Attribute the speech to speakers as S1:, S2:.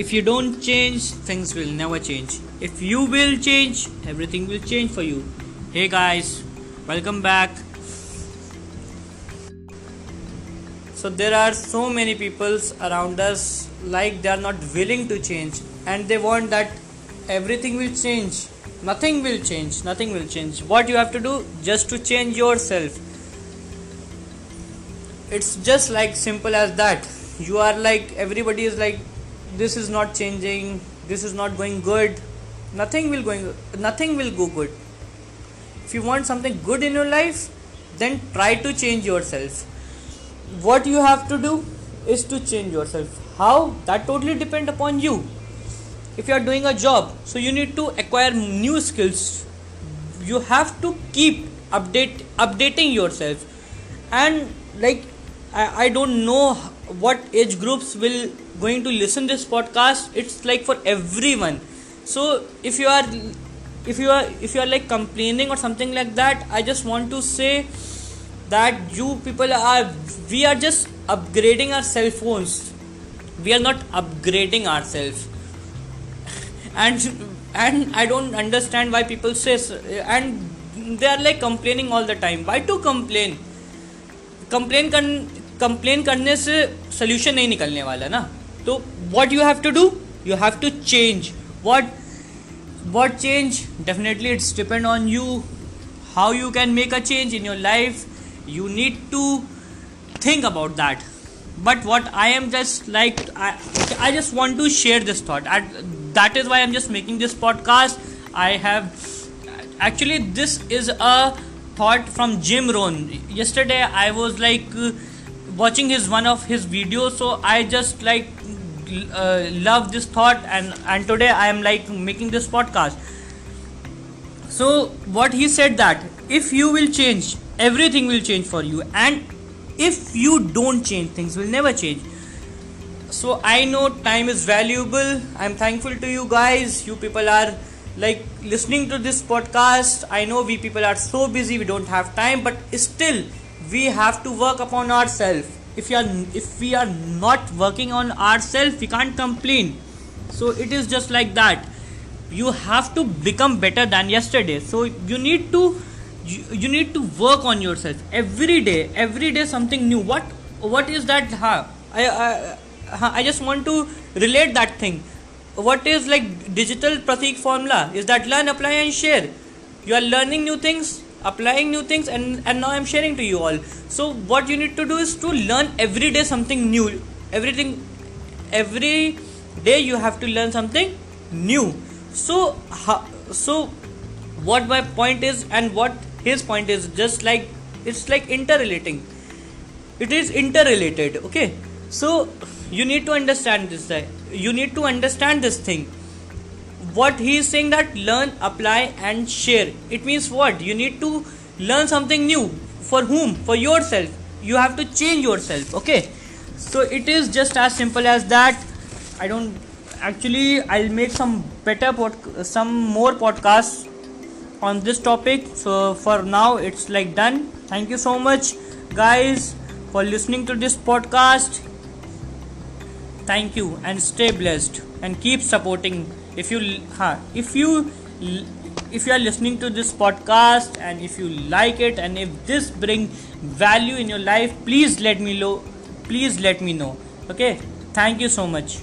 S1: if you don't change things will never change. If you will change everything will change for you. Hey guys welcome back. So there are so many peoples around us like they are not willing to change and they want that everything will change. Nothing will change nothing will change. What you have to do just to change yourself. It's just like simple as that. You are like everybody is like this is not changing this is not going good nothing will going nothing will go good. If you want something good in your life then try to change yourself. What you have to do is to change yourself. How? That totally depend upon you. If you are doing a job so you need to acquire new skills. You have to keep update updating yourself. And like I, I don't know what age groups will going to listen this podcast it's like for everyone. So if you are if you are if you are like complaining or something like that i just want to say that you people are we are just upgrading our cell phones. We are not upgrading ourselves. And and i don't understand why people say and they are like complaining all the time. Why to complain? Complain can complain करने से solution नहीं निकलने वाला ना। तो what you have to do you have to change what what change definitely it's depend on you how you can make a change in your life you need to think about that but what I am just like I just want to share this thought at that is why am just making this podcast I have actually this is a thought from Jim Rohn yesterday I was like watching his one of his videos so i just like uh, love this thought and and today i am like making this podcast. So what he said that if you will change everything will change for you and if you don't change things will never change. So i know time is valuable. I'm thankful to you guys. You people are like listening to this podcast. I know we people are so busy we don't have time but still we have to work upon ourselves if we are if we are not working on ourselves we can't complain. So it is just like that. You have to become better than yesterday. So you need to you, you need to work on yourself. Every day every day something new. What what is that huh? I, I I just want to relate that thing. What is like digital pratik formula? Is that learn apply and share. You are learning new things applying new things and and now i'm sharing to you all. So what you need to do is to learn every day something new. Everything every day you have to learn something new. So so what my point is and what his point is just like it's like interrelating. It is interrelated okay? So you need to understand this you need to understand this thing what he is saying that learn apply and share. It means what? You need to learn something new. For whom? For yourself. You have to change yourself okay? So it is just as simple as that. I don't actually i'll make some better pod- some more podcasts on this topic. So for now it's like done. Thank you so much guys for listening to this podcast. Thank you and stay blessed and keep supporting if you huh, if you if you are listening to this podcast and if you like it and if this bring value in your life please let me know please let me know. Okay? Thank you so much